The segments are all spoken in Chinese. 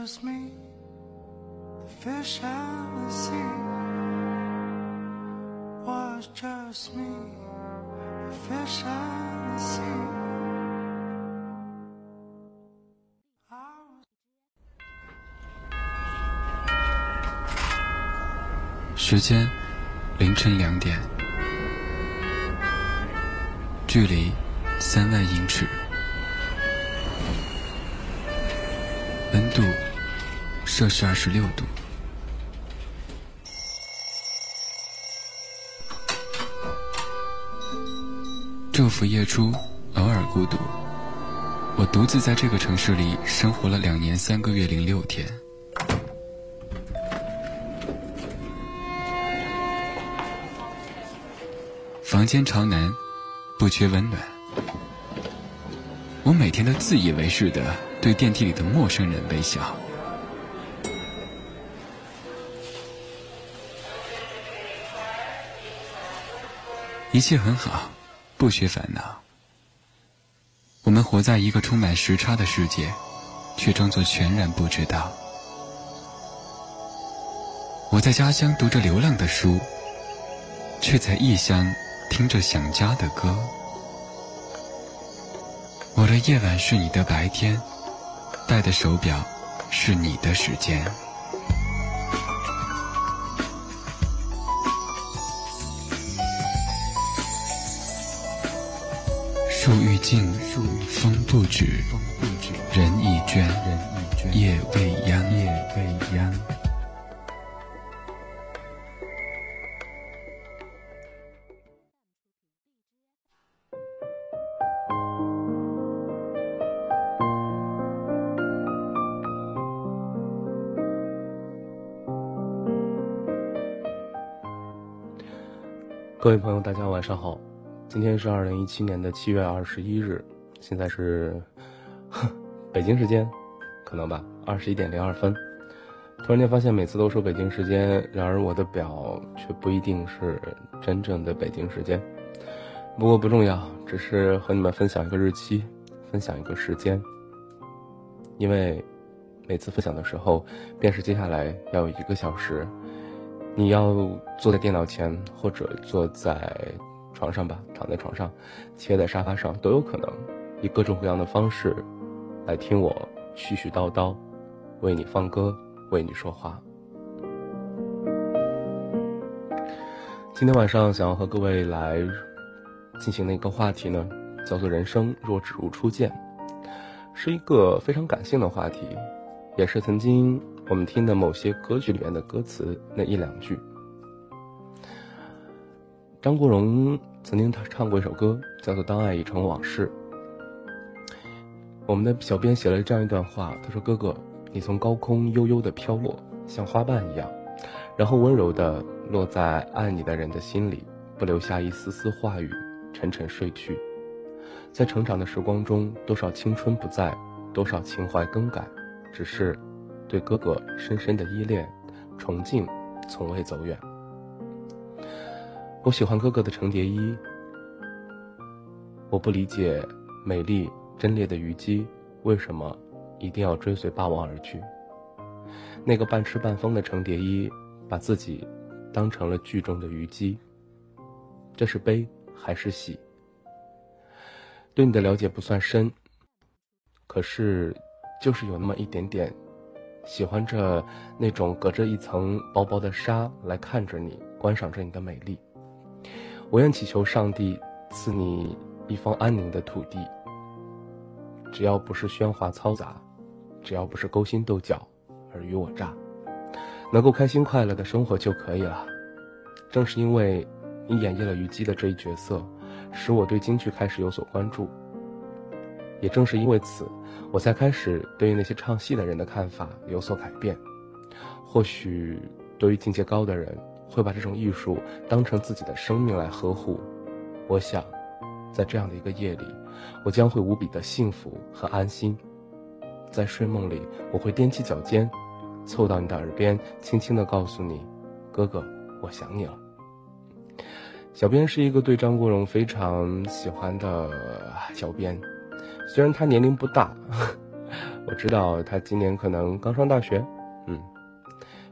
just me, the fish and the sea. Was just me, the fish and the sea. I was 时间凌晨两点，距离三万英尺，温度摄氏二十六度。昼伏夜出，偶尔孤独。我独自在这个城市里生活了两年三个月零六天。房间朝南，不缺温暖。我每天都自以为是的对电梯里的陌生人微笑。一切很好，不需烦恼。我们活在一个充满时差的世界，却装作全然不知道。我在家乡读着流浪的书，却在异乡听着想家的歌。我的夜晚是你的白天，戴的手表是你的时间。树欲静，风不止，人已倦，夜未央，夜未央。各位朋友，大家晚上好，今天是二零一七年的七月二十一日，现在是 北京时间，可能吧，二十一点零二分。突然间发现每次都说北京时间，然而我的表却不一定是真正的北京时间。不过不重要，只是和你们分享一个日期，分享一个时间。因为每次分享的时候，便是接下来要有一个小时。你要坐在电脑前，或者坐在床上吧，躺在床上，切在沙发上都有可能，以各种各样的方式来听我絮絮叨叨，为你放歌，为你说话。今天晚上想要和各位来进行的一个话题呢，叫做“人生若只如初见”，是一个非常感性的话题，也是曾经。我们听的某些歌曲里面的歌词那一两句，张国荣曾经他唱过一首歌，叫做《当爱已成往事》。我们的小编写了这样一段话，他说：“哥哥，你从高空悠悠的飘落，像花瓣一样，然后温柔的落在爱你的人的心里，不留下一丝丝话语，沉沉睡去。在成长的时光中，多少青春不在，多少情怀更改，只是。”对哥哥深深的依恋、崇敬，从未走远。我喜欢哥哥的程蝶衣。我不理解美丽贞烈的虞姬为什么一定要追随霸王而去。那个半痴半疯的程蝶衣，把自己当成了剧中的虞姬。这是悲还是喜？对你的了解不算深，可是就是有那么一点点。喜欢着那种隔着一层薄薄的纱来看着你，观赏着你的美丽。我愿祈求上帝赐你一方安宁的土地。只要不是喧哗嘈杂，只要不是勾心斗角、尔虞我诈，能够开心快乐的生活就可以了。正是因为你演绎了虞姬的这一角色，使我对京剧开始有所关注。也正是因为此，我才开始对于那些唱戏的人的看法有所改变。或许，对于境界高的人，会把这种艺术当成自己的生命来呵护。我想，在这样的一个夜里，我将会无比的幸福和安心。在睡梦里，我会踮起脚尖，凑到你的耳边，轻轻地告诉你：“哥哥，我想你了。”小编是一个对张国荣非常喜欢的小编。虽然他年龄不大，我知道他今年可能刚上大学，嗯，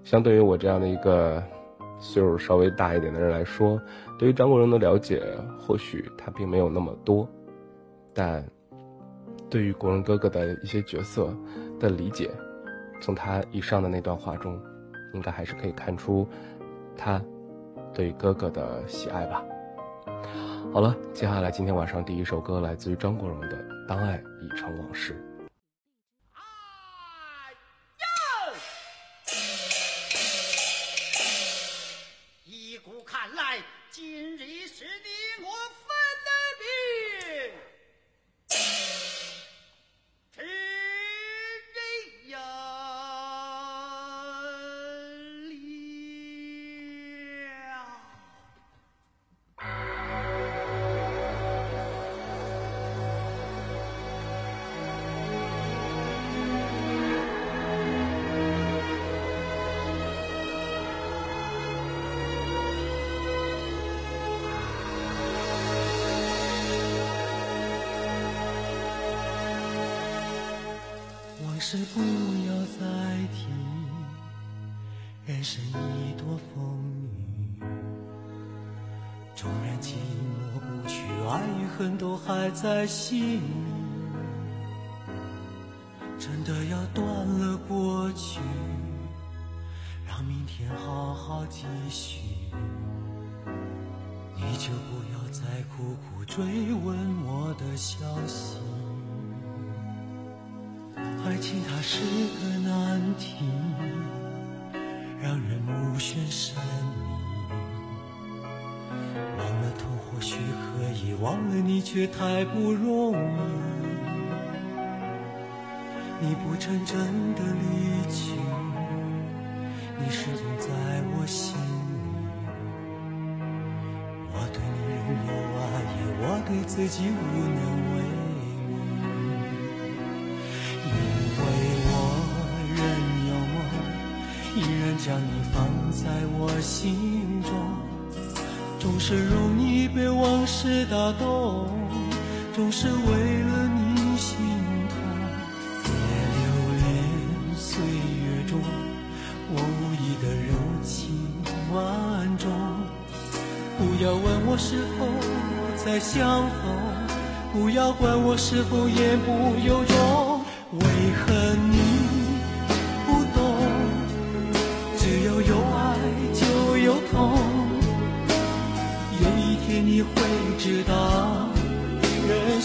相对于我这样的一个岁数稍微大一点的人来说，对于张国荣的了解或许他并没有那么多，但对于国荣哥哥的一些角色的理解，从他以上的那段话中，应该还是可以看出他对哥哥的喜爱吧。好了，接下来今天晚上第一首歌来自于张国荣的《当爱已成往事》。心。了你却太不容易。你不曾真的离去，你始终在我心里。我对你仍有爱意，我对自己无能为力，因为我仍有梦，依然。将你放在我心中，总是容易被往事打动，总是为了你心痛。别留恋岁月中我无意的柔情万种，不要问我是否再相逢，不要管我是否言不由衷，为何你不懂？只要有爱就有痛，有一天？你会知道，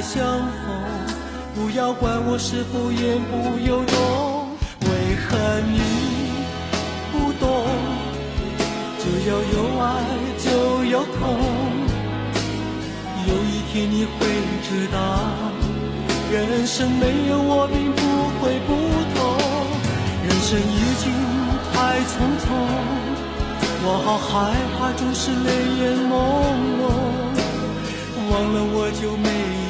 再相逢，不要管我是否言不由衷。为何你不懂？只要有爱就有痛。有一天你会知道，人生没有我并不会不同。人生已经太匆匆，我好害怕总是泪眼朦胧。忘了我就没有，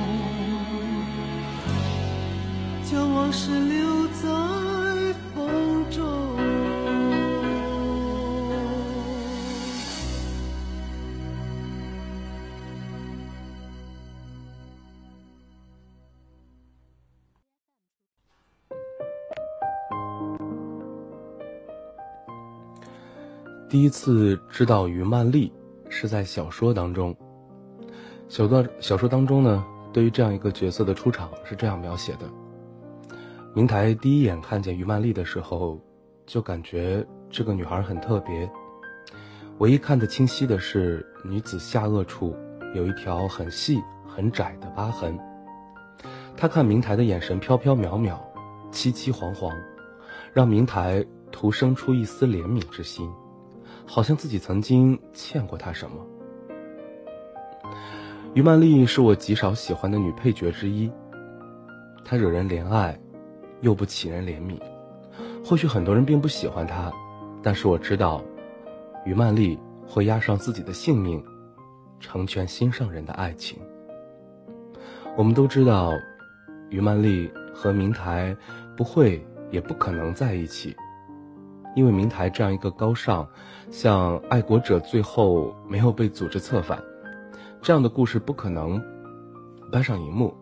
将往事留在风中。第一次知道于曼丽是在小说当中。小段小说当中呢，对于这样一个角色的出场是这样描写的：明台第一眼看见于曼丽的时候，就感觉这个女孩很特别。唯一看得清晰的是，女子下颚处有一条很细很窄的疤痕。他看明台的眼神飘飘渺渺，凄凄惶惶，让明台徒生出一丝怜悯之心。好像自己曾经欠过他什么。于曼丽是我极少喜欢的女配角之一，她惹人怜爱，又不起人怜悯。或许很多人并不喜欢他，但是我知道，于曼丽会押上自己的性命，成全心上人的爱情。我们都知道，于曼丽和明台不会也不可能在一起。因为明台这样一个高尚、像爱国者，最后没有被组织策反，这样的故事不可能搬上荧幕。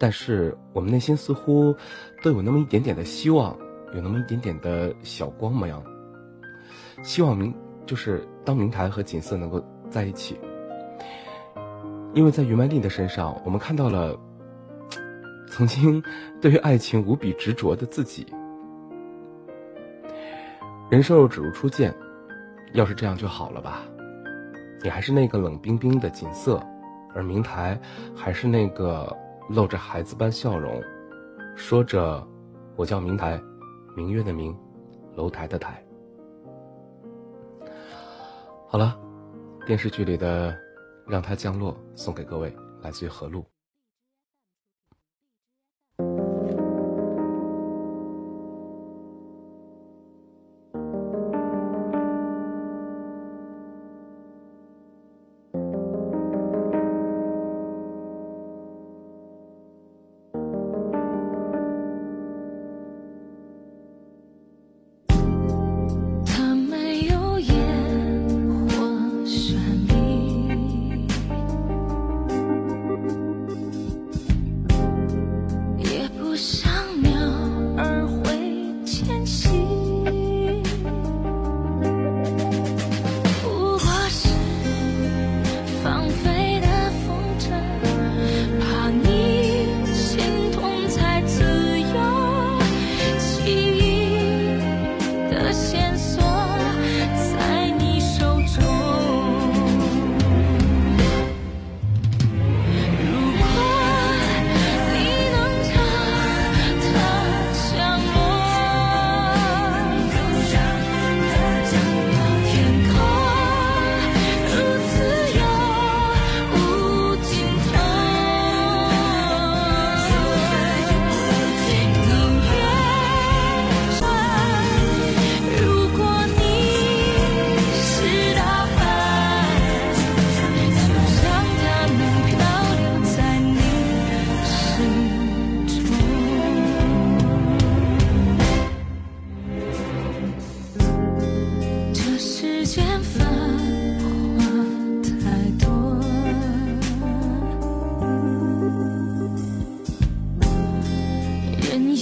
但是我们内心似乎都有那么一点点的希望，有那么一点点的小光模样，希望明就是当明台和锦瑟能够在一起。因为在于曼丽的身上，我们看到了曾经对于爱情无比执着的自己。人生若只如初见，要是这样就好了吧？你还是那个冷冰冰的锦瑟，而明台还是那个露着孩子般笑容，说着“我叫明台，明月的明，楼台的台”。好了，电视剧里的《让它降落》送给各位，来自于何璐。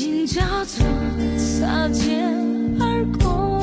心交错，擦肩而过。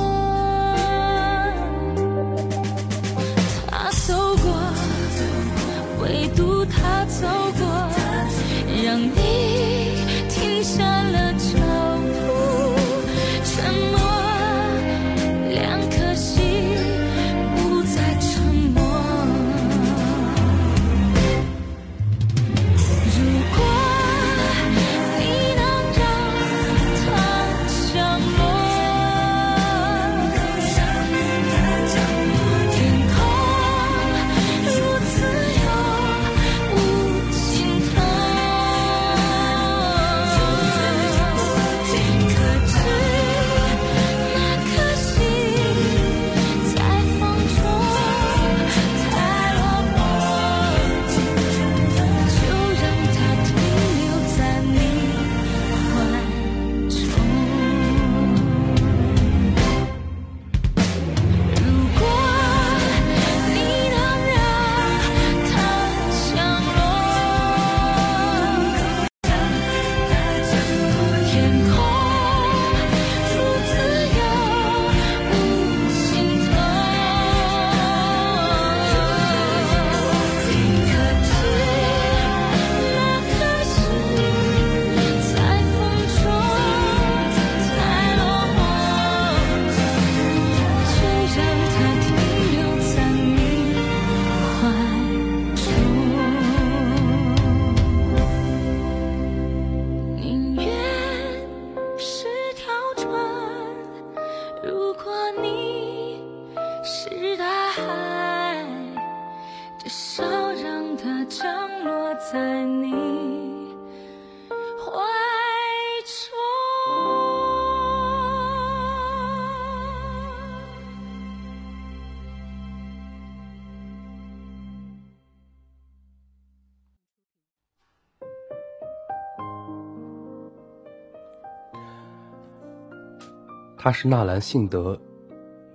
他是纳兰性德，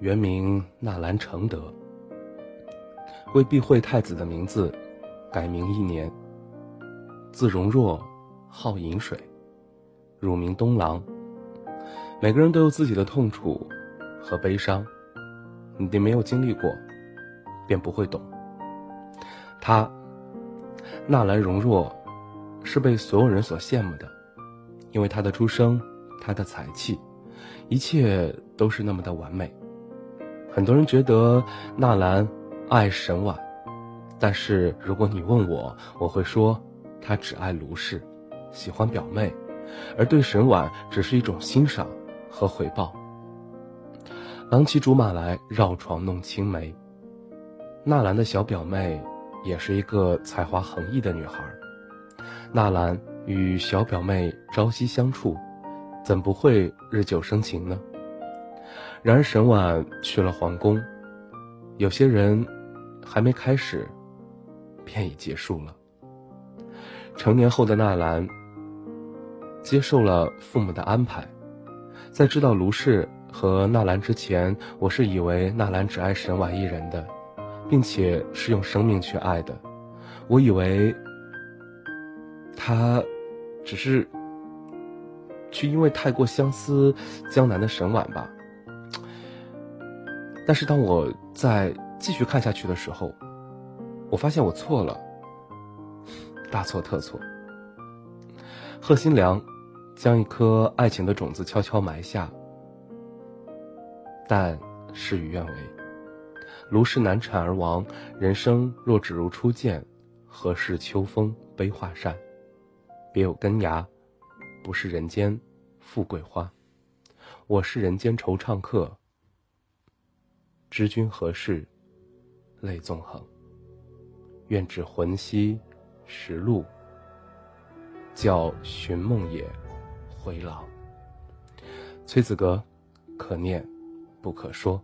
原名纳兰承德。为避讳太子的名字，改名一年。字容若，号饮水，乳名东郎。每个人都有自己的痛楚和悲伤，你没有经历过，便不会懂。他，纳兰容若，是被所有人所羡慕的，因为他的出生，他的才气。一切都是那么的完美。很多人觉得纳兰爱沈婉，但是如果你问我，我会说他只爱卢氏，喜欢表妹，而对沈婉只是一种欣赏和回报。郎骑竹马来，绕床弄青梅。纳兰的小表妹也是一个才华横溢的女孩。纳兰与小表妹朝夕相处。怎不会日久生情呢？然而沈婉去了皇宫，有些人还没开始，便已结束了。成年后的纳兰接受了父母的安排，在知道卢氏和纳兰之前，我是以为纳兰只爱沈婉一人的，并且是用生命去爱的。我以为他只是。去因为太过相思江南的沈婉吧，但是当我在继续看下去的时候，我发现我错了，大错特错。贺新良将一颗爱情的种子悄悄埋下，但事与愿违，卢氏难产而亡。人生若只如初见，何事秋风悲画扇？别有根芽。不是人间富贵花，我是人间惆怅客。知君何事泪纵横？愿指魂兮识路，教寻梦也回廊。崔子格，可念不可说。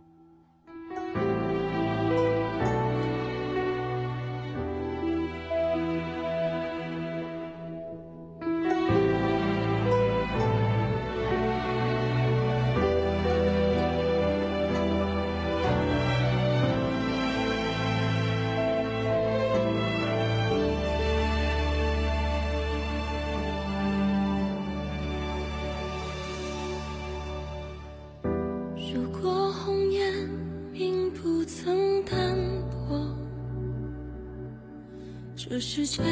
这世界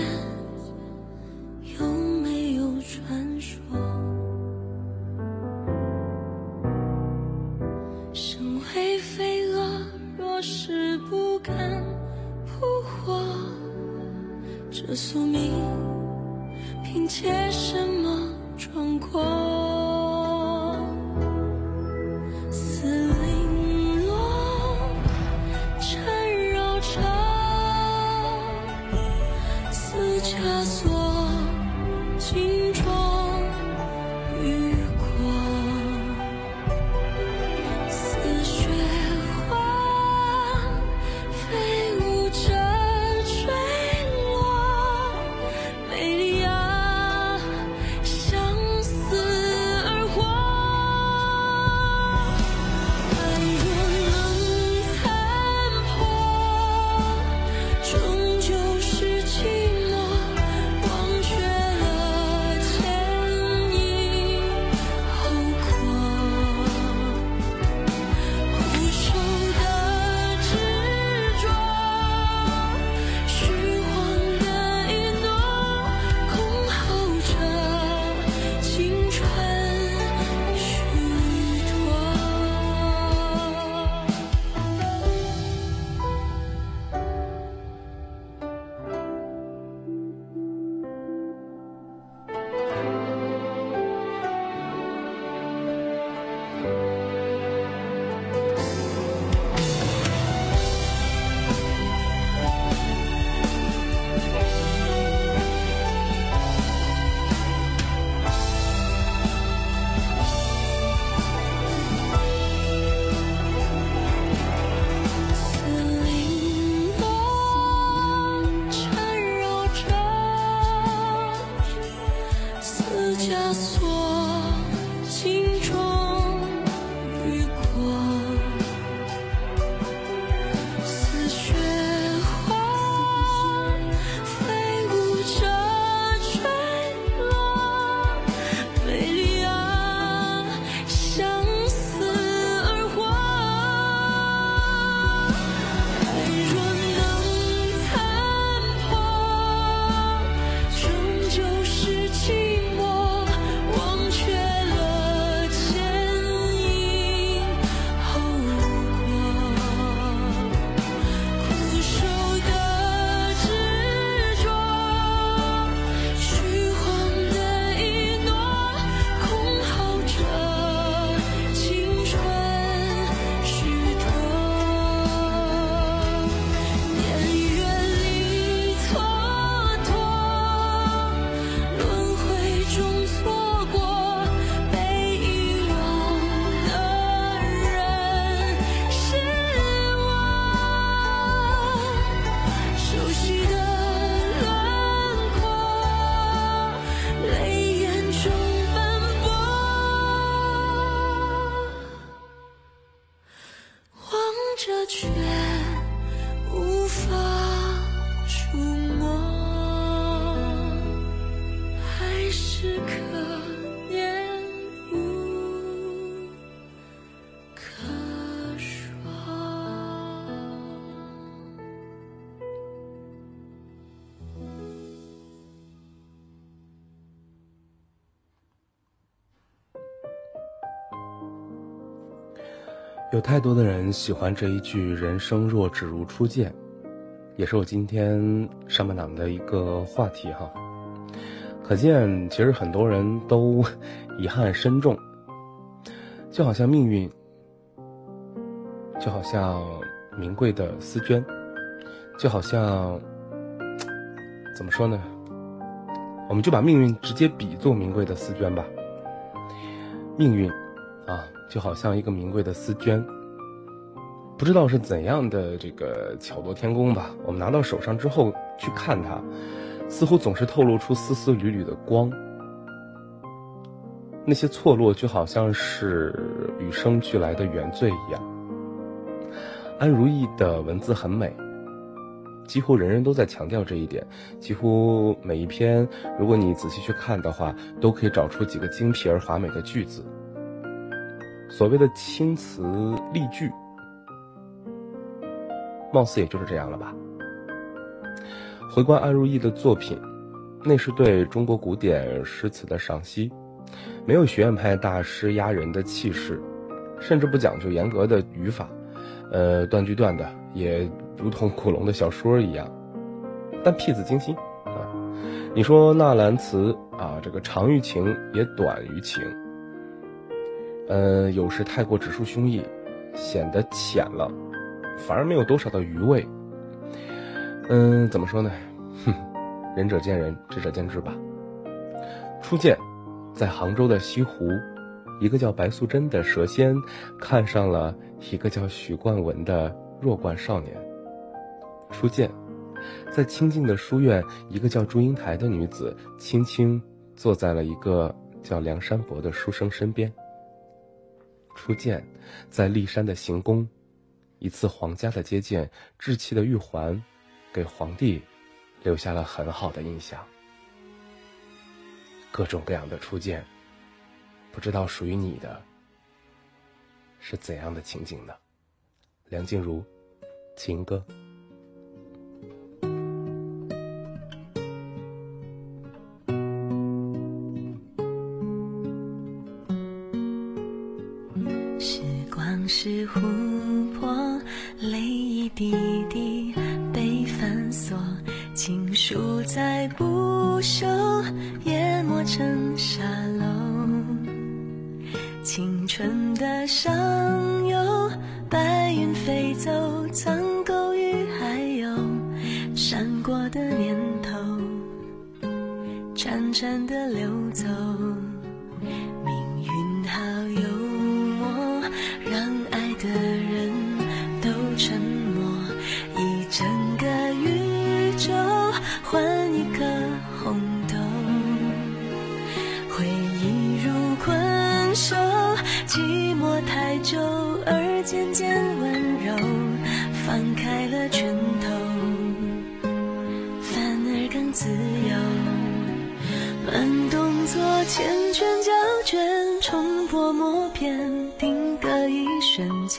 枷锁。有太多的人喜欢这一句“人生若只如初见”，也是我今天上半档的一个话题哈。可见，其实很多人都遗憾深重，就好像命运，就好像名贵的丝绢，就好像怎么说呢？我们就把命运直接比作名贵的丝绢吧。命运。啊，就好像一个名贵的丝绢，不知道是怎样的这个巧夺天工吧。我们拿到手上之后去看它，似乎总是透露出丝丝缕缕的光。那些错落就好像是与生俱来的原罪一样。安如意的文字很美，几乎人人都在强调这一点。几乎每一篇，如果你仔细去看的话，都可以找出几个精辟而华美的句子。所谓的青词丽句，貌似也就是这样了吧。回观安如意的作品，那是对中国古典诗词的赏析，没有学院派大师压人的气势，甚至不讲究严格的语法，呃，断句断的，也如同古龙的小说一样，但僻字精心啊。你说纳兰词啊，这个长于情，也短于情。嗯，有时太过直抒胸臆，显得浅了，反而没有多少的余味。嗯，怎么说呢？哼，仁者见仁，智者见智吧。初见，在杭州的西湖，一个叫白素贞的蛇仙看上了一个叫许冠文的弱冠少年。初见，在清静的书院，一个叫祝英台的女子轻轻坐在了一个叫梁山伯的书生身边。初见，在骊山的行宫，一次皇家的接见，稚气的玉环，给皇帝留下了很好的印象。各种各样的初见，不知道属于你的是怎样的情景呢？梁静茹，情歌。走。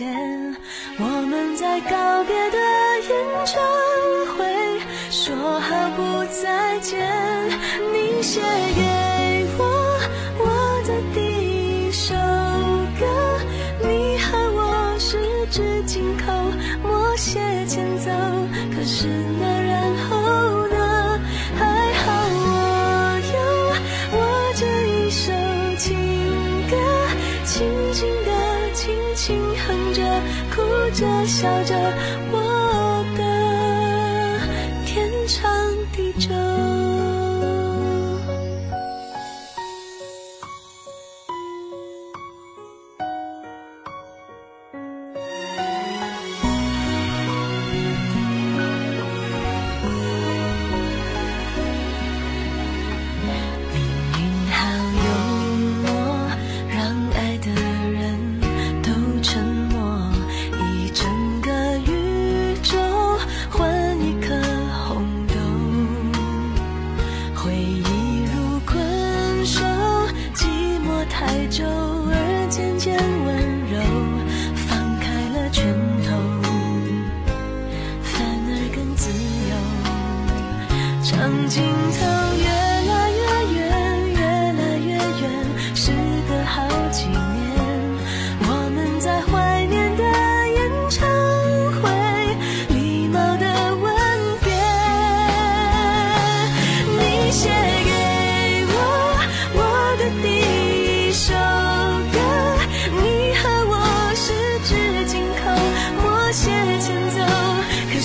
我们在告别的演唱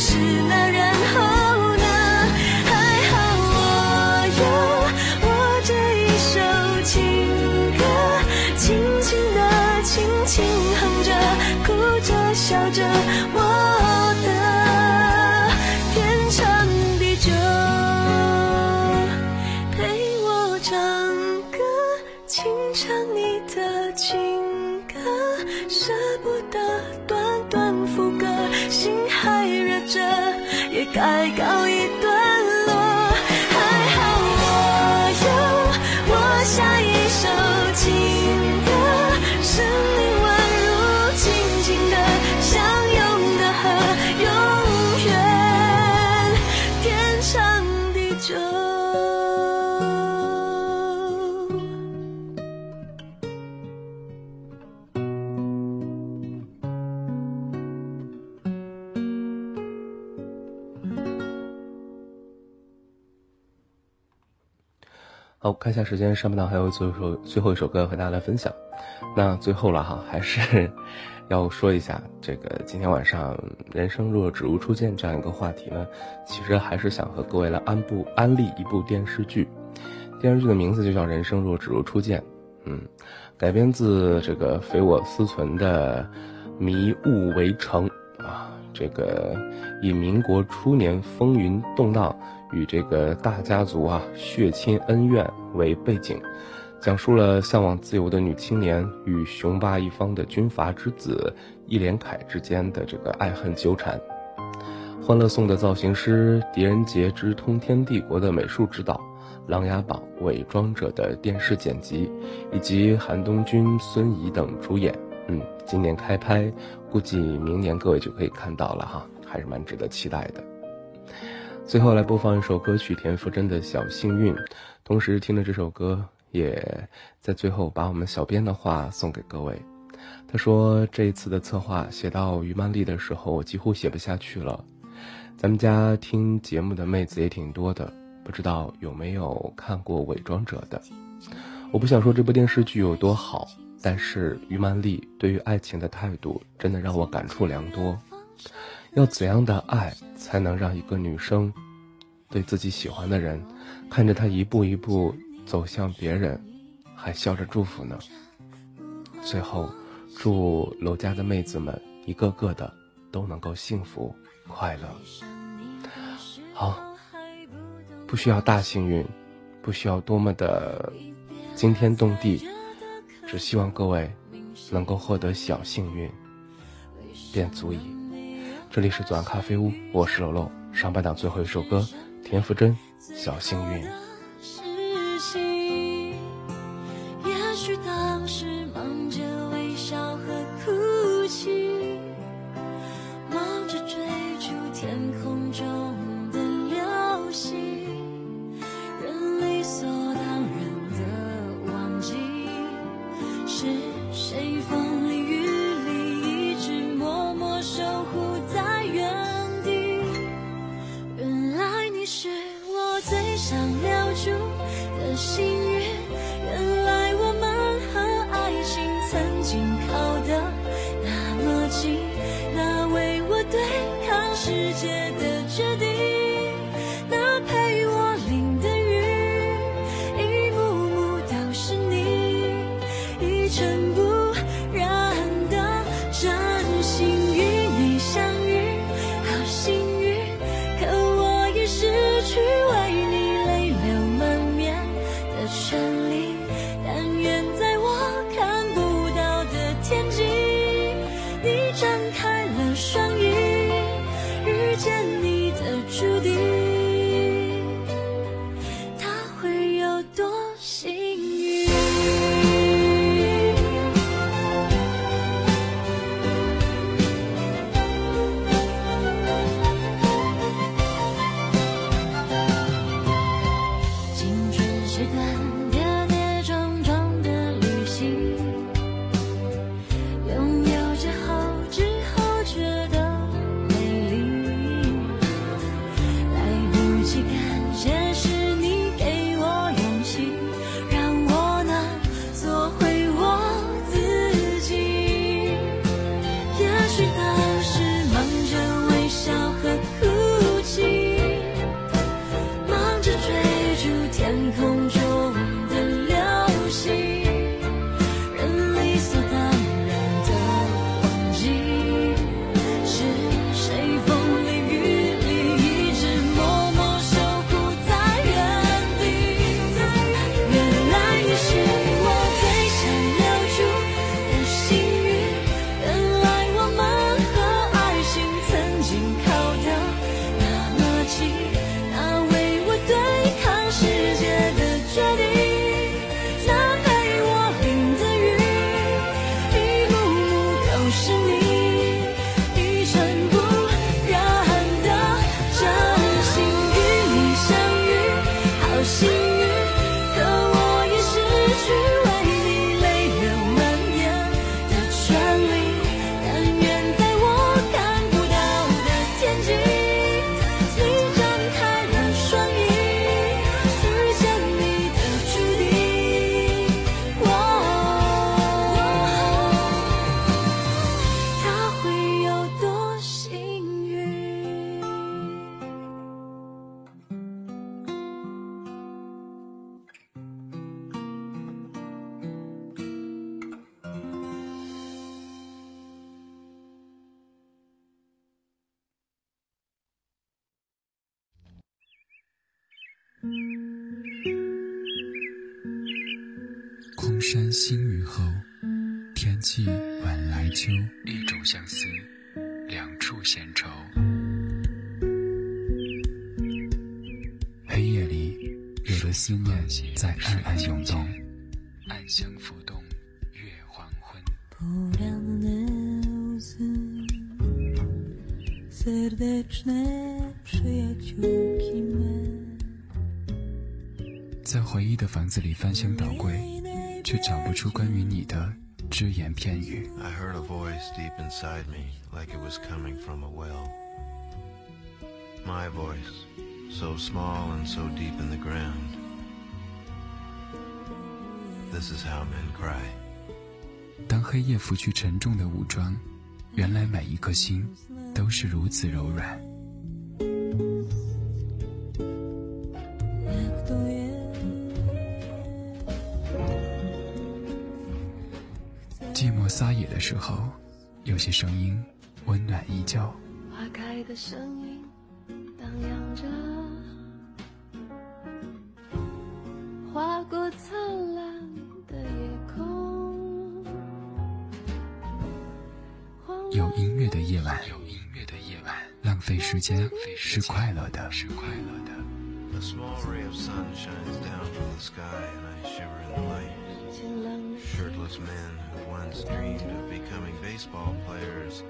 是那好，看一下时间，上半档还有最后最后一首歌和大家来分享。那最后了哈，还是 要说一下这个今天晚上“人生若只如初见”这样一个话题呢，其实还是想和各位来安部安利一部电视剧，电视剧的名字就叫《人生若只如初见》，嗯，改编自这个匪我思存的《迷雾围城》啊，这个以民国初年风云动荡。与这个大家族啊血亲恩怨为背景，讲述了向往自由的女青年与雄霸一方的军阀之子易连凯之间的这个爱恨纠缠。欢乐颂的造型师狄仁杰之通天帝国的美术指导，琅琊榜伪装者的电视剪辑，以及韩东君、孙怡等主演。嗯，今年开拍，估计明年各位就可以看到了哈，还是蛮值得期待的。最后来播放一首歌曲，田馥甄的《小幸运》。同时听了这首歌，也在最后把我们小编的话送给各位。他说：“这一次的策划写到于曼丽的时候，我几乎写不下去了。咱们家听节目的妹子也挺多的，不知道有没有看过《伪装者》的？我不想说这部电视剧有多好，但是于曼丽对于爱情的态度真的让我感触良多。”要怎样的爱才能让一个女生对自己喜欢的人，看着他一步一步走向别人，还笑着祝福呢？最后，祝楼家的妹子们一个个的都能够幸福快乐。好，不需要大幸运，不需要多么的惊天动地，只希望各位能够获得小幸运，便足矣。这里是左岸咖啡屋，我是楼楼。上半档最后一首歌，田馥甄《小幸运》。空子里翻箱倒柜，却找不出关于你的只言片语。I heard a voice deep inside me, like it was coming from a well. My voice, so small and so deep in the ground. This is how men cry. 当黑夜拂去沉重的武装，原来每一颗心都是如此柔软。时候，有些声音温暖依旧。花开的声音荡漾着，划过灿烂的夜空。有音乐的夜晚，有音乐的夜晚，浪费时间是快乐的，是快乐的。Men who once dreamed of becoming baseball players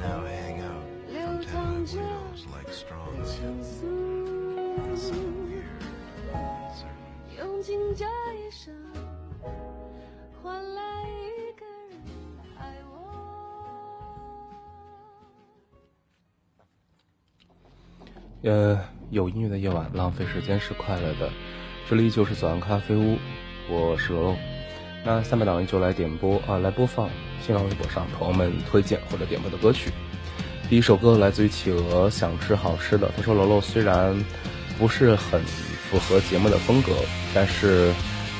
now hang out from tenement windows like straw. 情愫，It's so weird. Certain. 用尽这一生，换来一个人爱我。呃，有音乐的夜晚，浪费时间是快乐的。这里就是左岸咖啡屋，我是罗罗。那下面档就来点播啊，来播放新浪微博上朋友们推荐或者点播的歌曲。第一首歌来自于企鹅，想吃好吃的。他说：“罗罗虽然不是很符合节目的风格，但是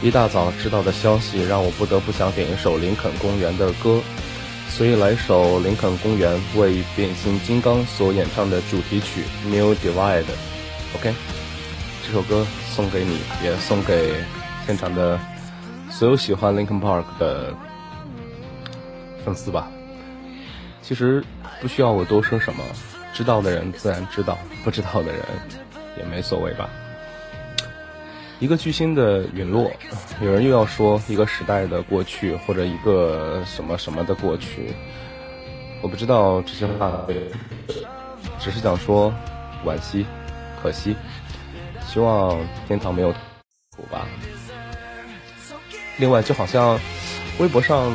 一大早知道的消息让我不得不想点一首林肯公园的歌，所以来首林肯公园为变形金刚所演唱的主题曲《New Divide》。OK，这首歌送给你，也送给现场的所有喜欢 Linkin Park 的粉丝吧。其实不需要我多说什么，知道的人自然知道，不知道的人也没所谓吧。一个巨星的陨落，有人又要说一个时代的过去，或者一个什么什么的过去。我不知道这些话，只是想说惋惜，可惜，希望天堂没有苦吧。另外，就好像微博上，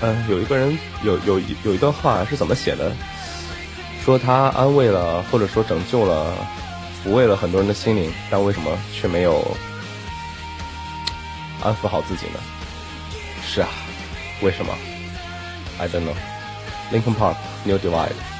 嗯、有一个人有有有一段话是怎么写的？说他安慰了，或者说拯救了抚慰了很多人的心灵，但为什么却没有安抚好自己呢？是啊，为什么？I don't know. Lincoln Park, New Divide.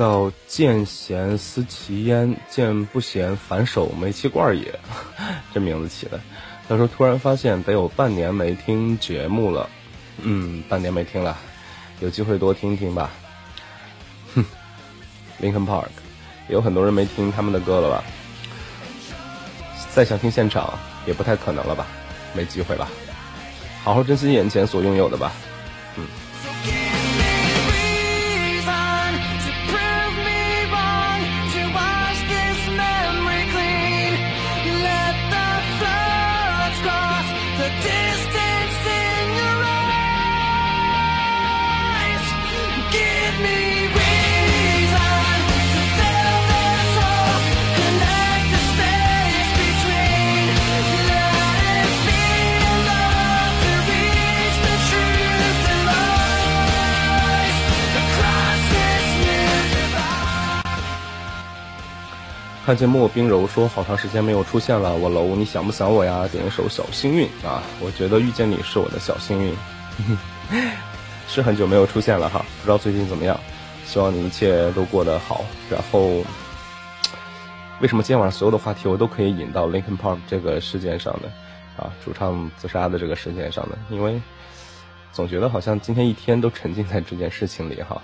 到见贤思齐焉，见不贤反手煤气罐也，这名字起的。他说突然发现得有半年没听节目了，嗯，半年没听了，有机会多听听吧。哼，Linkin Park，有很多人没听他们的歌了吧？再想听现场也不太可能了吧？没机会吧？好好珍惜眼前所拥有的吧。嗯。看见莫冰柔说：“好长时间没有出现了，我楼，你想不想我呀？”点一首《小幸运》啊，我觉得遇见你是我的小幸运，是很久没有出现了哈，不知道最近怎么样，希望你一切都过得好。然后，为什么今天晚上所有的话题我都可以引到 Linkin Park 这个事件上呢？啊，主唱自杀的这个事件上呢？因为总觉得好像今天一天都沉浸在这件事情里哈。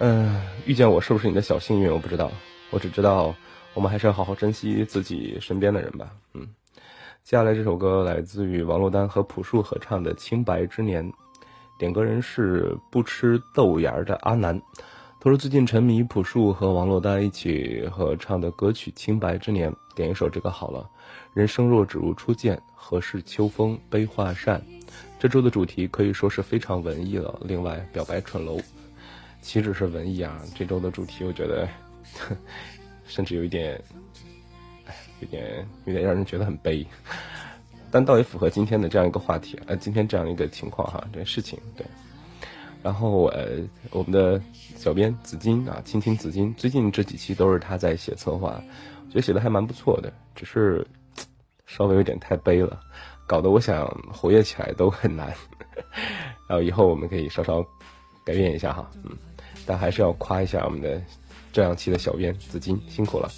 嗯，遇见我是不是你的小幸运？我不知道。我只知道，我们还是要好好珍惜自己身边的人吧。嗯，接下来这首歌来自于王珞丹和朴树合唱的《清白之年》，点歌人是不吃豆芽的阿南。他说最近沉迷朴树和王珞丹一起合唱的歌曲《清白之年》，点一首这个好了。人生若只如初见，何事秋风悲画扇？这周的主题可以说是非常文艺了。另外，表白蠢楼，岂止是文艺啊？这周的主题，我觉得。甚至有一点，哎，有点有点让人觉得很悲，但倒也符合今天的这样一个话题，呃，今天这样一个情况哈，这个事情对。然后呃，我们的小编紫金啊，青青紫金，最近这几期都是他在写策划，我觉得写的还蛮不错的，只是稍微有点太悲了，搞得我想活跃起来都很难。然后以后我们可以稍稍改变一下哈，嗯，但还是要夸一下我们的。这两期的小编紫金辛苦了。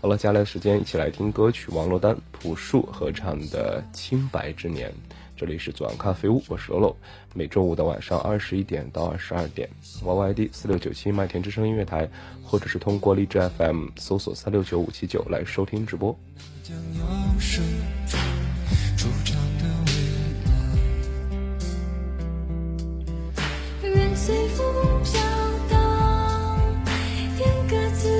好了接下来的时间一起来听歌曲王珞丹朴树合唱的清白之年这里是左岸咖啡屋我是楼楼每周五的晚上二十一点到二十二点 yyd 四六九七麦田之声音乐台或者是通过荔枝 fm 搜索三六九五七九来收听直播。将要生出场的未来。随风飘荡天各自。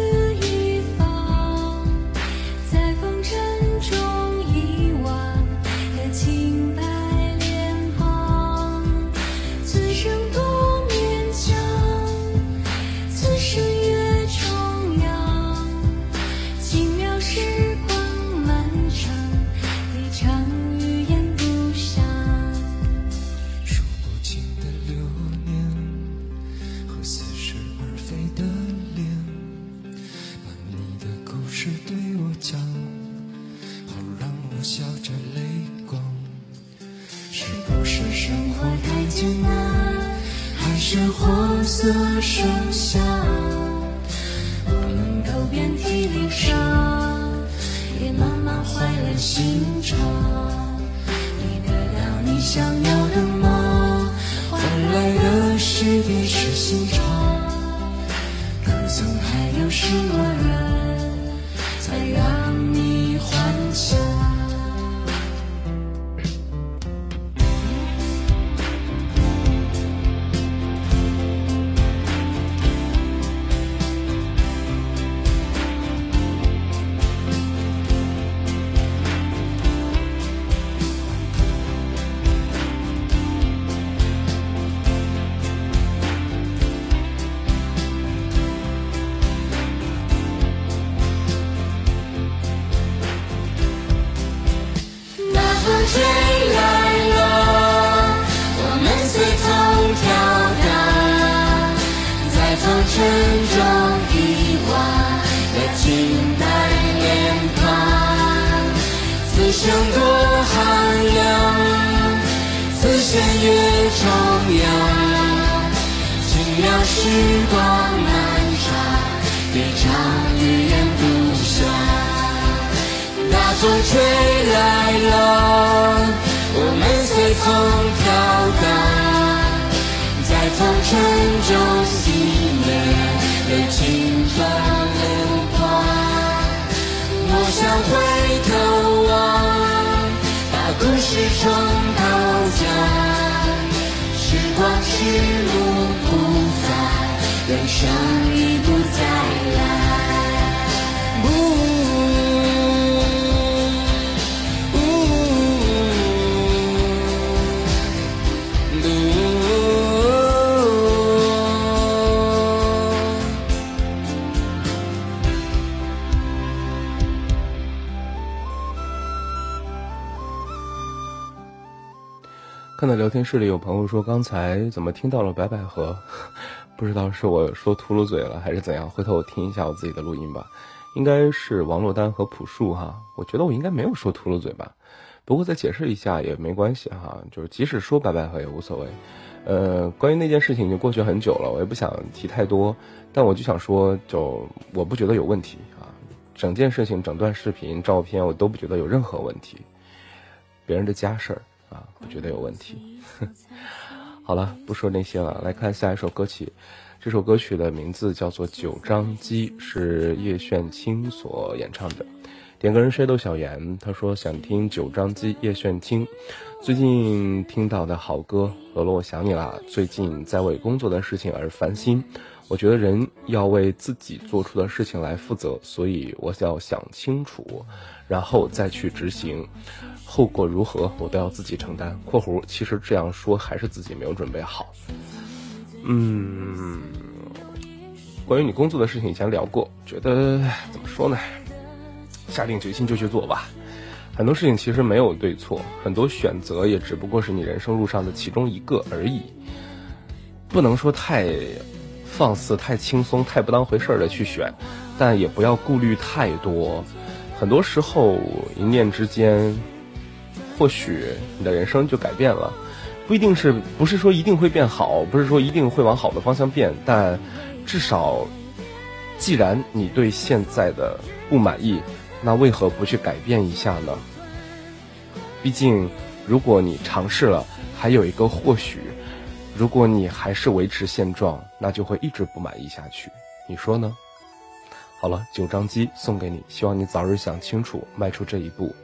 生已不再来。不。看到聊天室里有朋友说，刚才怎么听到了白百合？不知道是我说秃噜嘴了还是怎样。回头我听一下我自己的录音吧，应该是王珞丹和朴树哈。我觉得我应该没有说秃噜嘴吧，不过再解释一下也没关系哈，就是即使说白百合也无所谓。呃，关于那件事情已经过去很久了，我也不想提太多，但我就想说，就我不觉得有问题啊，整件事情、整段视频、照片我都不觉得有任何问题，别人的家事儿。啊，不觉得有问题。好了，不说那些了，来看下一首歌曲。这首歌曲的名字叫做《九张机》，是叶炫清所演唱的。点歌人谁都小严，他说想听《九张机》叶炫清。最近听到的好歌，罗罗我想你啦。最近在为工作的事情而烦心，我觉得人要为自己做出的事情来负责，所以我要想清楚，然后再去执行。后果如何，我都要自己承担。（括弧其实这样说还是自己没有准备好。）嗯，关于你工作的事情以前聊过，觉得怎么说呢？下定决心就去做吧。很多事情其实没有对错，很多选择也只不过是你人生路上的其中一个而已。不能说太放肆、太轻松、太不当回事儿的去选，但也不要顾虑太多。很多时候一念之间。或许你的人生就改变了，不一定是不是说一定会变好，不是说一定会往好的方向变，但至少，既然你对现在的不满意，那为何不去改变一下呢？毕竟，如果你尝试了，还有一个或许，如果你还是维持现状，那就会一直不满意下去。你说呢？好了，九张机送给你，希望你早日想清楚，迈出这一步。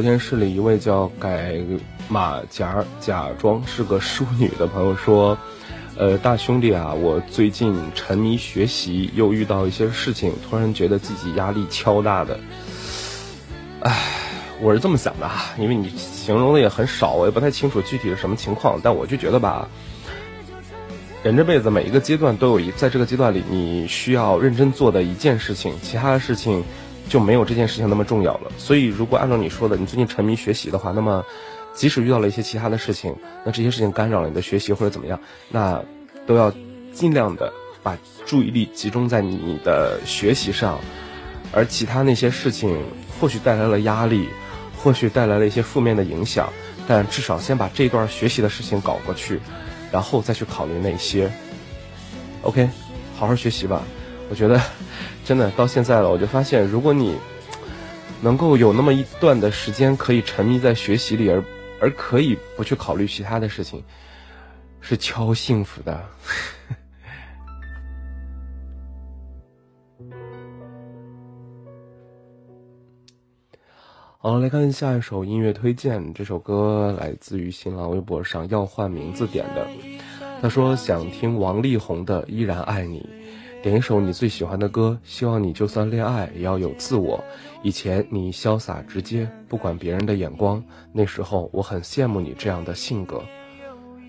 聊天室里一位叫改马甲假装是个淑女的朋友说，呃，大兄弟啊，我最近沉迷学习，又遇到一些事情，突然觉得自己压力超大的。唉，我是这么想的啊，因为你形容的也很少，我也不太清楚具体是什么情况，但我就觉得吧，人这辈子每一个阶段都有一，在这个阶段里，你需要认真做的一件事情，其他的事情就没有这件事情那么重要了。所以，如果按照你说的，你最近沉迷学习的话，那么。即使遇到了一些其他的事情，那这些事情干扰了你的学习或者怎么样，那都要尽量的把注意力集中在你的学习上，而其他那些事情或许带来了压力，或许带来了一些负面的影响，但至少先把这段学习的事情搞过去，然后再去考虑那些。OK，好好学习吧。我觉得真的到现在了，我就发现，如果你能够有那么一段的时间可以沉迷在学习里，而而可以不去考虑其他的事情，是超幸福的。好，来看下一首音乐推荐。这首歌来自于新浪微博上要换名字点的，他说想听王力宏的《依然爱你》。点一首你最喜欢的歌，希望你就算恋爱也要有自我。以前你潇洒直接，不管别人的眼光，那时候我很羡慕你这样的性格。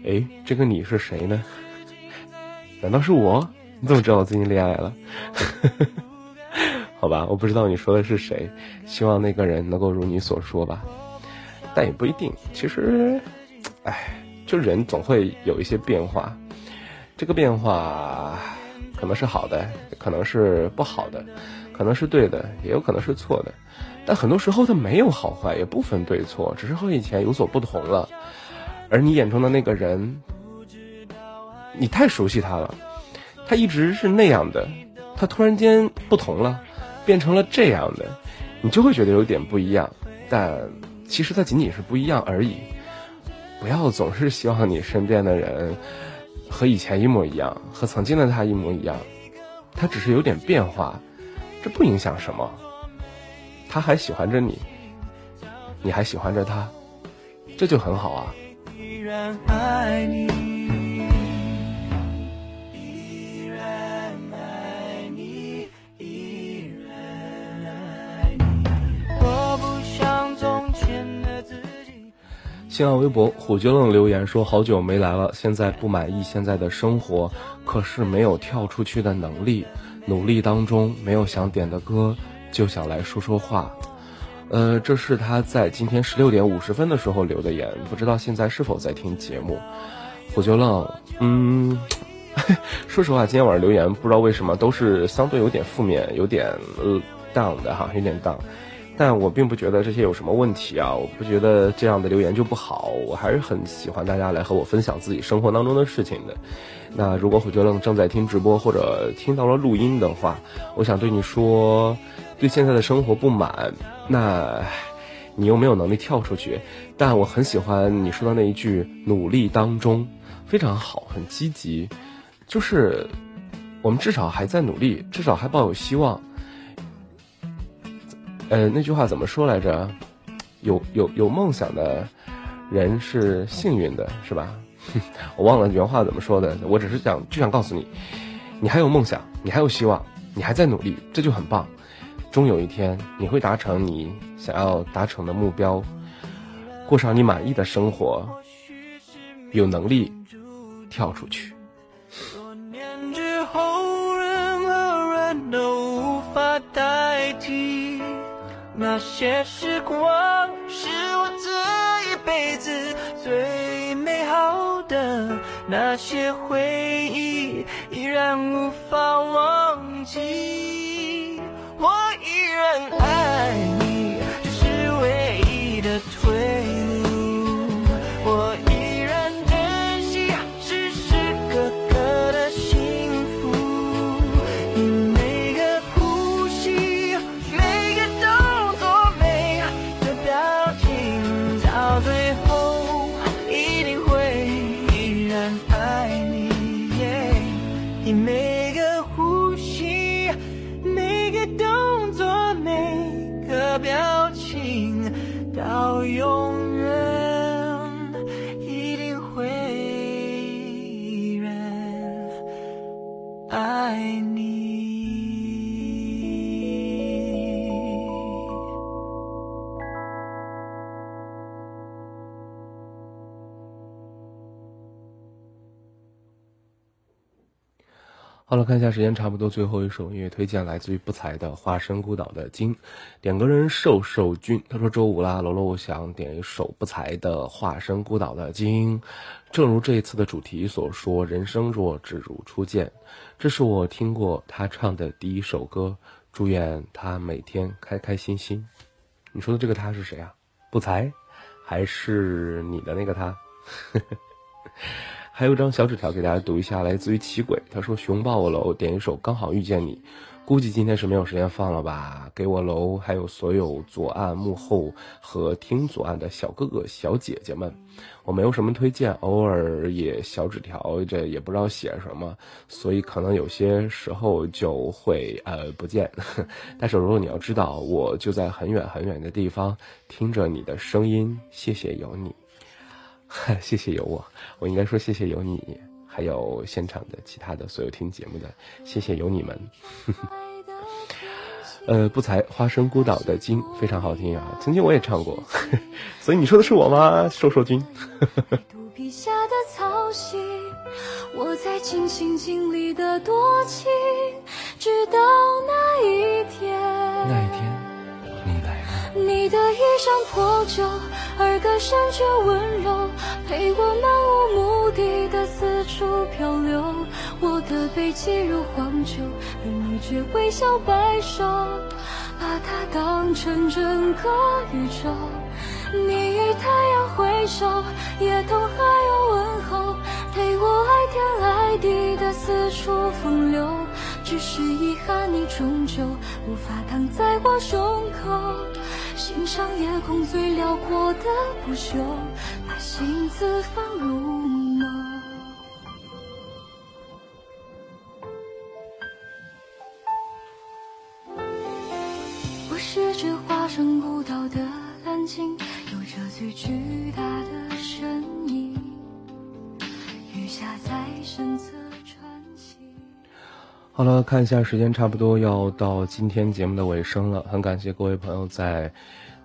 哎，这个你是谁呢？难道是我？你怎么知道我最近恋爱了？好吧，我不知道你说的是谁。希望那个人能够如你所说吧，但也不一定。其实，哎，就人总会有一些变化，这个变化。可能是好的，可能是不好的，可能是对的，也有可能是错的。但很多时候它没有好坏，也不分对错，只是和以前有所不同了。而你眼中的那个人，你太熟悉他了，他一直是那样的，他突然间不同了，变成了这样的，你就会觉得有点不一样。但其实他仅仅是不一样而已。不要总是希望你身边的人。和以前一模一样，和曾经的他一模一样，他只是有点变化，这不影响什么。他还喜欢着你，你还喜欢着他，这就很好啊。依然爱你。新浪微博虎绝愣留言说：“好久没来了，现在不满意现在的生活，可是没有跳出去的能力。努力当中没有想点的歌，就想来说说话。”呃，这是他在今天十六点五十分的时候留的言，不知道现在是否在听节目。虎绝愣，嗯，说实话，今天晚上留言不知道为什么都是相对有点负面，有点呃 down 的哈，有点 down。但我并不觉得这些有什么问题啊！我不觉得这样的留言就不好，我还是很喜欢大家来和我分享自己生活当中的事情的。那如果虎觉愣正在听直播或者听到了录音的话，我想对你说，对现在的生活不满，那你又没有能力跳出去。但我很喜欢你说的那一句“努力当中”，非常好，很积极，就是我们至少还在努力，至少还抱有希望。呃，那句话怎么说来着？有有有梦想的人是幸运的，是吧？我忘了原话怎么说的。我只是想就想告诉你，你还有梦想，你还有希望，你还在努力，这就很棒。终有一天，你会达成你想要达成的目标，过上你满意的生活，有能力跳出去。多年之后，任何人都无法代替。那些时光是我这一辈子最美好的，那些回忆依然无法忘记，我依然爱看一下时间差不多，最后一首音乐推荐来自于不才的《化身孤岛的鲸》，点歌人瘦瘦君，他说周五啦，楼楼我想点一首不才的《化身孤岛的鲸》，正如这一次的主题所说，人生若只如初见，这是我听过他唱的第一首歌，祝愿他每天开开心心。你说的这个他是谁啊？不才，还是你的那个他？呵 呵还有张小纸条给大家读一下，来自于奇鬼，他说：“熊抱我楼，点一首《刚好遇见你》，估计今天是没有时间放了吧？给我楼，还有所有左岸幕后和听左岸的小哥哥小姐姐们，我没有什么推荐，偶尔也小纸条，这也不知道写什么，所以可能有些时候就会呃不见。但是如果你要知道，我就在很远很远的地方听着你的声音，谢谢有你。” 谢谢有我，我应该说谢谢有你，还有现场的其他的所有听节目的，谢谢有你们。呃，不才花生孤岛的鲸非常好听啊，曾经我也唱过，所以你说的是我吗？瘦瘦君。肚皮下的操心，我在尽心尽力的多情，直到那一天。那一天，你。的衣裳破旧，而歌声却温柔。陪我漫无目的的四处漂流，我的背脊如荒丘，而你却微笑摆首，把它当成整个宇宙。你与太阳挥手，也同海鸥问候，陪我爱天爱地的四处风流。只是遗憾，你终究无法躺在我胸口，欣赏夜空最辽阔的不朽。心自放入梦。我是只化身孤岛的蓝鲸，有着最巨大的身影。雨下在身侧。好了，看一下时间，差不多要到今天节目的尾声了。很感谢各位朋友在。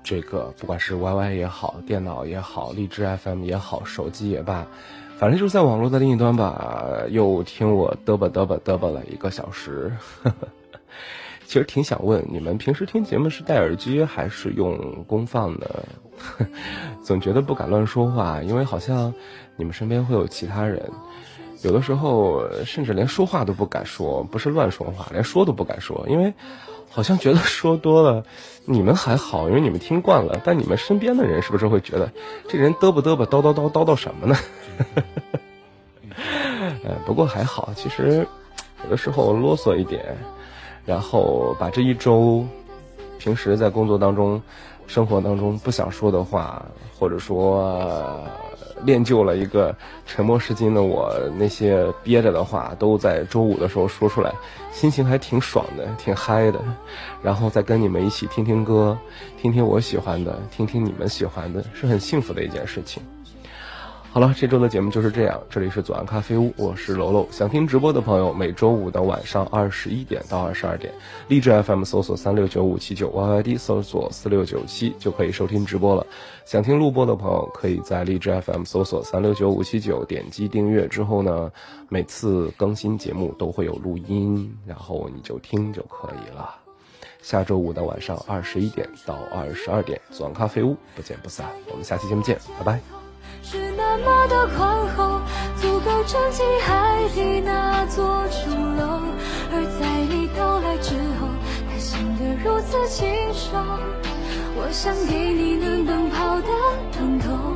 这个不管是 Y Y 也好，电脑也好，荔枝 F M 也好，手机也罢，反正就是在网络的另一端吧，又听我嘚吧嘚吧嘚吧了一个小时。其实挺想问你们，平时听节目是戴耳机还是用功放的？总觉得不敢乱说话，因为好像你们身边会有其他人，有的时候甚至连说话都不敢说，不是乱说话，连说都不敢说，因为。好像觉得说多了，你们还好，因为你们听惯了。但你们身边的人是不是会觉得这人嘚啵嘚啵叨叨叨叨叨什么呢？呃，不过还好，其实有的时候啰嗦一点，然后把这一周平时在工作当中、生活当中不想说的话，或者说。练就了一个沉默是金的我，那些憋着的话都在周五的时候说出来，心情还挺爽的，挺嗨的。然后再跟你们一起听听歌，听听我喜欢的，听听你们喜欢的，是很幸福的一件事情。好了，这周的节目就是这样。这里是左岸咖啡屋，我是楼楼。想听直播的朋友，每周五的晚上二十一点到二十二点，荔枝 FM 搜索三六九五七九，YYD 搜索四六九七就可以收听直播了。想听录播的朋友，可以在荔枝 FM 搜索三六九五七九，点击订阅之后呢，每次更新节目都会有录音，然后你就听就可以了。下周五的晚上二十一点到二十二点，左岸咖啡屋不见不散。我们下期节目见，拜拜。是那么的宽厚，足够撑起海底那座钟楼。而在你到来之后，它显得如此清瘦。我想给你能奔跑的疼痛，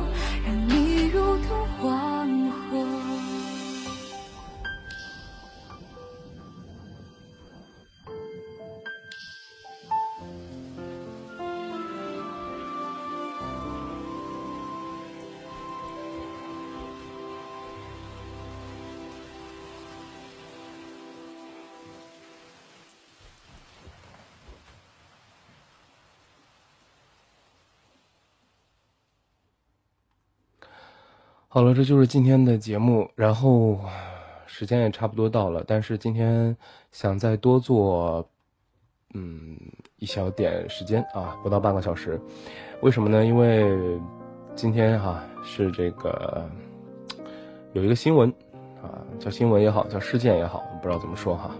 好了，这就是今天的节目，然后时间也差不多到了，但是今天想再多做，嗯，一小点时间啊，不到半个小时，为什么呢？因为今天哈是这个有一个新闻啊，叫新闻也好，叫事件也好，不知道怎么说哈。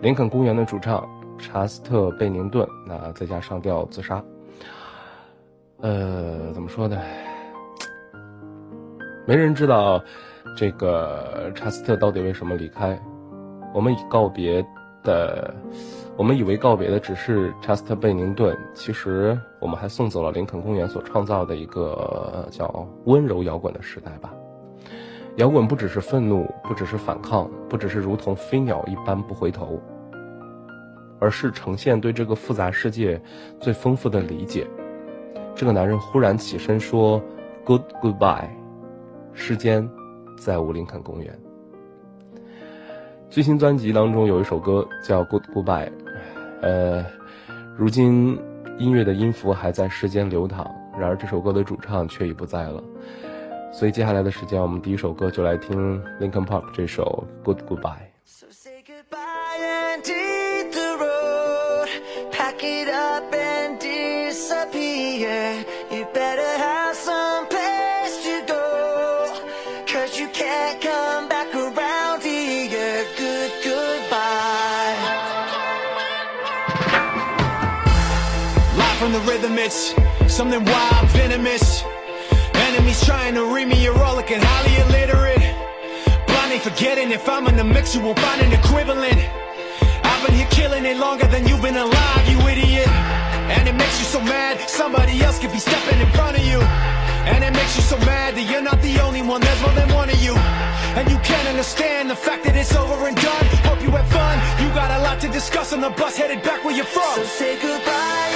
林肯公园的主唱查斯特·贝宁顿，那在家上吊自杀。呃，怎么说呢？没人知道这个查斯特到底为什么离开。我们告别的，我们以为告别的只是查斯特·贝宁顿，其实我们还送走了林肯公园所创造的一个叫温柔摇滚的时代吧。摇滚不只是愤怒，不只是反抗，不只是如同飞鸟一般不回头，而是呈现对这个复杂世界最丰富的理解。这个男人忽然起身说：“Good goodbye，世间再无林肯公园。”最新专辑当中有一首歌叫《Good Goodbye》，呃，如今音乐的音符还在世间流淌，然而这首歌的主唱却已不在了。所以接下来的时间，我们第一首歌就来听 Linkin Park 这首《Good》。Goodbye from the rhythm, it's something wild, venomous. Enemies trying to read me, you're all looking highly illiterate. Blindly forgetting if I'm in the mix, you won't find an equivalent. I've been here killing it longer than you've been alive, you idiot. And it makes you so mad, somebody else could be stepping in front of you. And it makes you so mad that you're not the only one, there's more than one of you. And you can't understand the fact that it's over and done. Hope you had fun, you got a lot to discuss on the bus headed back where you're from. So say goodbye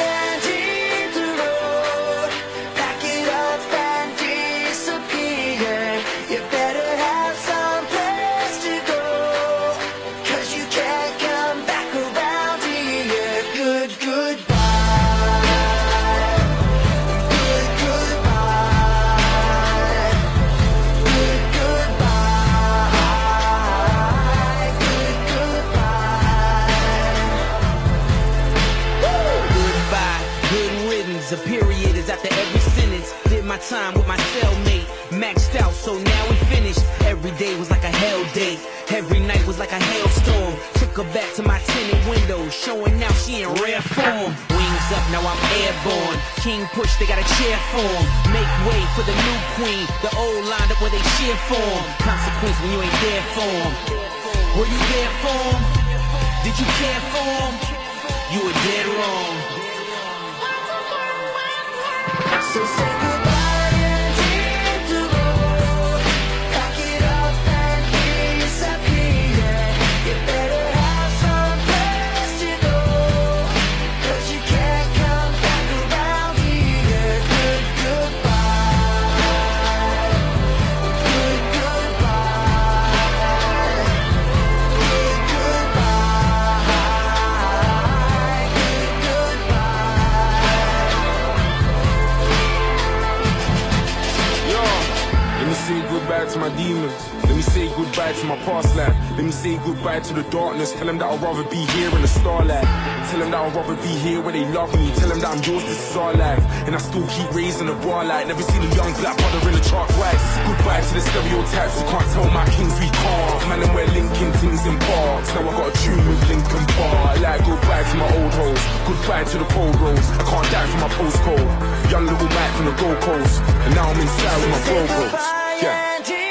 time with my cellmate. Maxed out, so now we finished. Every day was like a hell day. Every night was like a hailstorm. Took her back to my tinted window, showing now she in rare form. Wings up, now I'm airborne. King push, they got a chair form. Make way for the new queen. The old lined up where they cheer form. Consequence when you ain't there for 'em. Were you there for 'em? Did you care for 'em? You were dead wrong. So say to my demons. Let me say goodbye to my past life. Let me say goodbye to the darkness. Tell them that I'd rather be here in the starlight. Tell them that I'd rather be here where they love me. Tell them that I'm yours, this is our life. And I still keep raising the bar like never seen a young black brother in the chart twice. Goodbye to the stereotypes. You can't tell my kings we can't. Man, and we're linking things in parks. Now I got a tune with Lincoln Park. I like goodbye to my old hoes. Goodbye to the cold roads. I can't die from my postcode. Young little Mike from the Gold Coast. And now I'm inside with my bro bros. Yeah.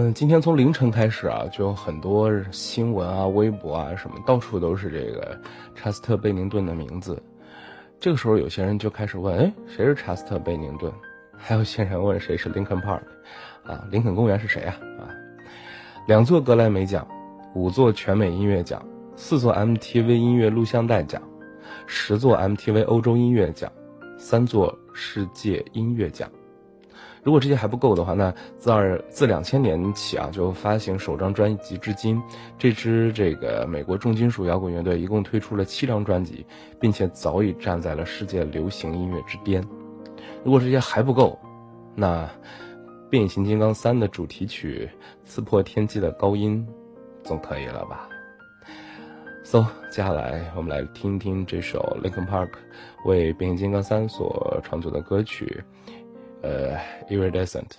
嗯，今天从凌晨开始啊，就有很多新闻啊、微博啊什么，到处都是这个查斯特·贝宁顿的名字。这个时候，有些人就开始问：哎，谁是查斯特·贝宁顿？还有些人问谁是林肯 Park，啊，林肯公园是谁啊？啊，两座格莱美奖，五座全美音乐奖，四座 MTV 音乐录像带奖，十座 MTV 欧洲音乐奖，三座世界音乐奖。如果这些还不够的话，那自二自两千年起啊，就发行首张专辑至今，这支这个美国重金属摇滚乐队一共推出了七张专辑，并且早已站在了世界流行音乐之巅。如果这些还不够，那《变形金刚三》的主题曲《刺破天际的高音》总可以了吧？So，接下来我们来听听这首 Linkin Park 为《变形金刚三》所创作的歌曲。Uh, iridescent.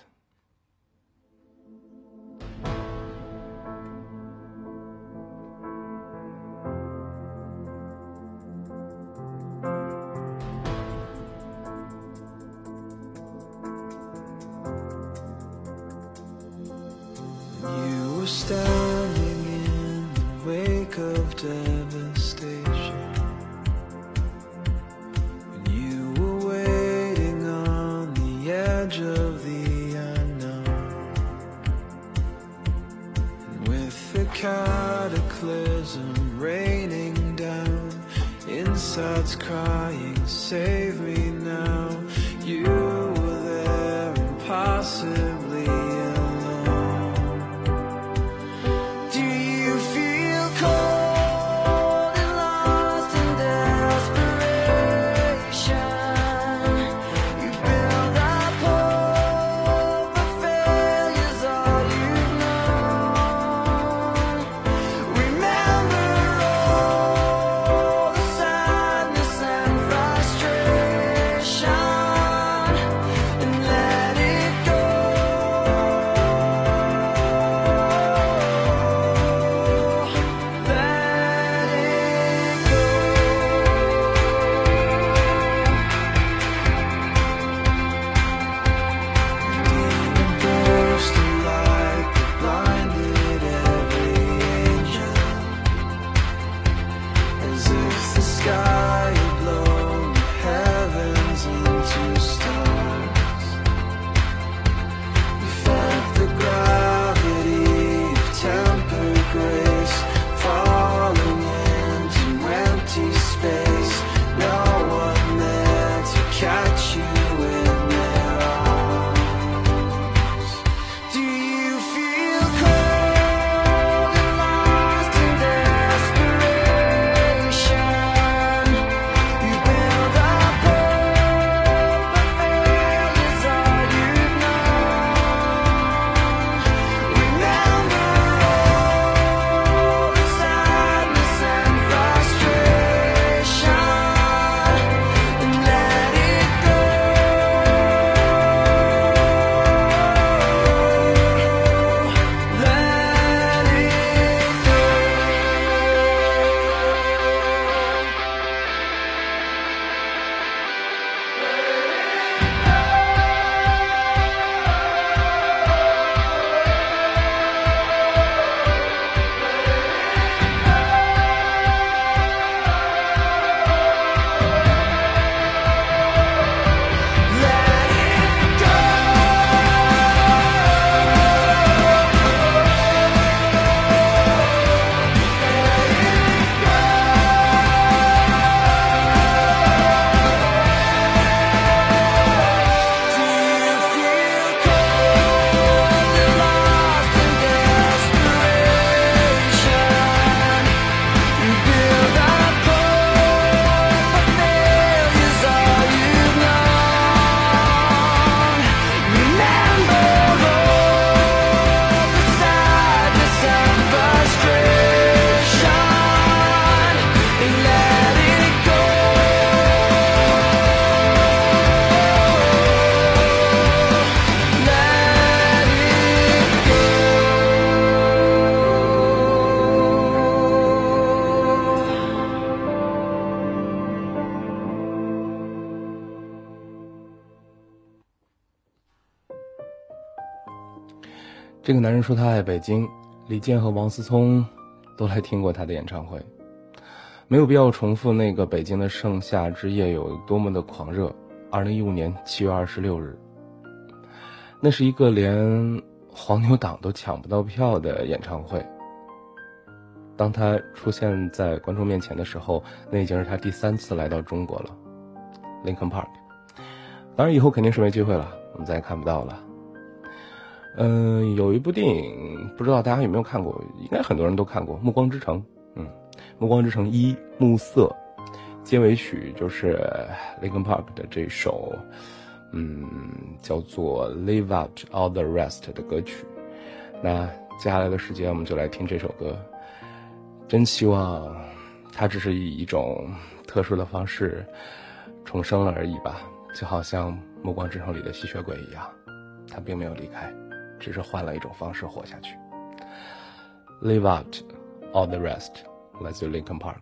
这个男人说他爱北京，李健和王思聪都来听过他的演唱会，没有必要重复那个北京的盛夏之夜有多么的狂热。二零一五年七月二十六日，那是一个连黄牛党都抢不到票的演唱会。当他出现在观众面前的时候，那已经是他第三次来到中国了。Lincoln Park，当然以后肯定是没机会了，我们再也看不到了。嗯，有一部电影，不知道大家有没有看过？应该很多人都看过《暮光之城》。嗯，《暮光之城一》暮色，结尾曲就是 Linkin Park 的这首，嗯，叫做《Live Out All the Rest》的歌曲。那接下来的时间，我们就来听这首歌。真希望，它只是以一种特殊的方式重生了而已吧，就好像《暮光之城》里的吸血鬼一样，他并没有离开。只是换了一种方式活下去。Leave out all the rest，来自 Lincoln Park。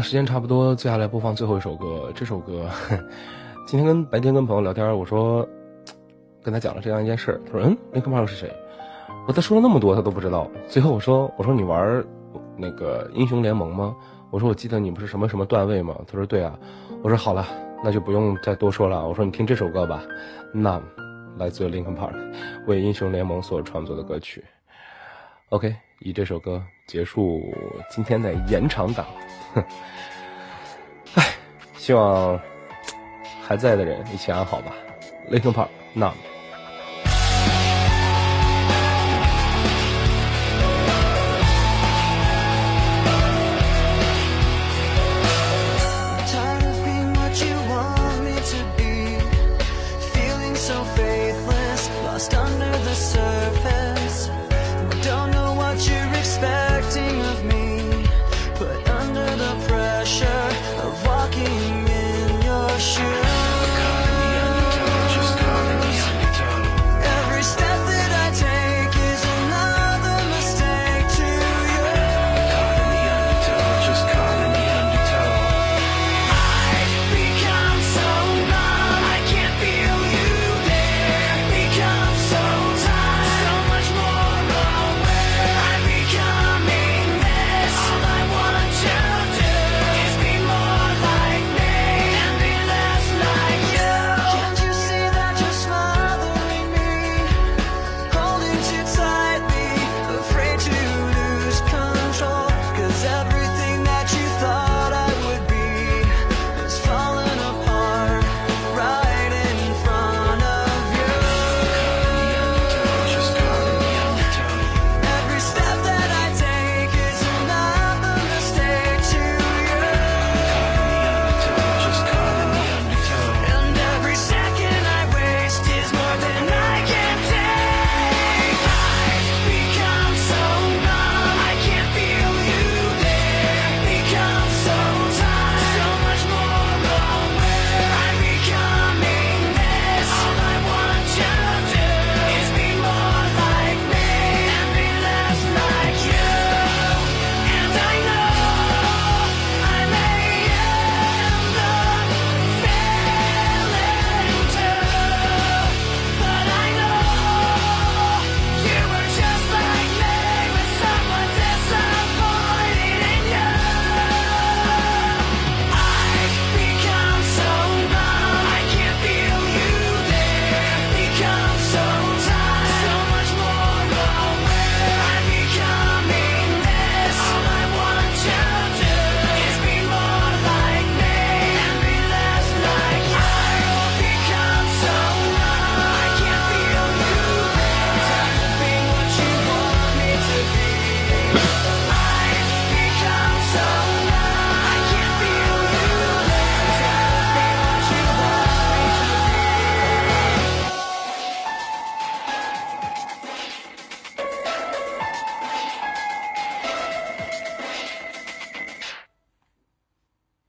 时间差不多，接下来播放最后一首歌。这首歌，今天跟白天跟朋友聊天，我说跟他讲了这样一件事，他说：“嗯，Linkin Park 是谁？”我他说了那么多，他都不知道。最后我说：“我说你玩那个英雄联盟吗？”我说：“我记得你不是什么什么段位吗？”他说：“对啊。”我说：“好了，那就不用再多说了。”我说：“你听这首歌吧，那来自 Linkin Park 为英雄联盟所创作的歌曲。”OK，以这首歌结束今天的延长档。唉，希望还在的人一起安好吧。Linkin Park，那。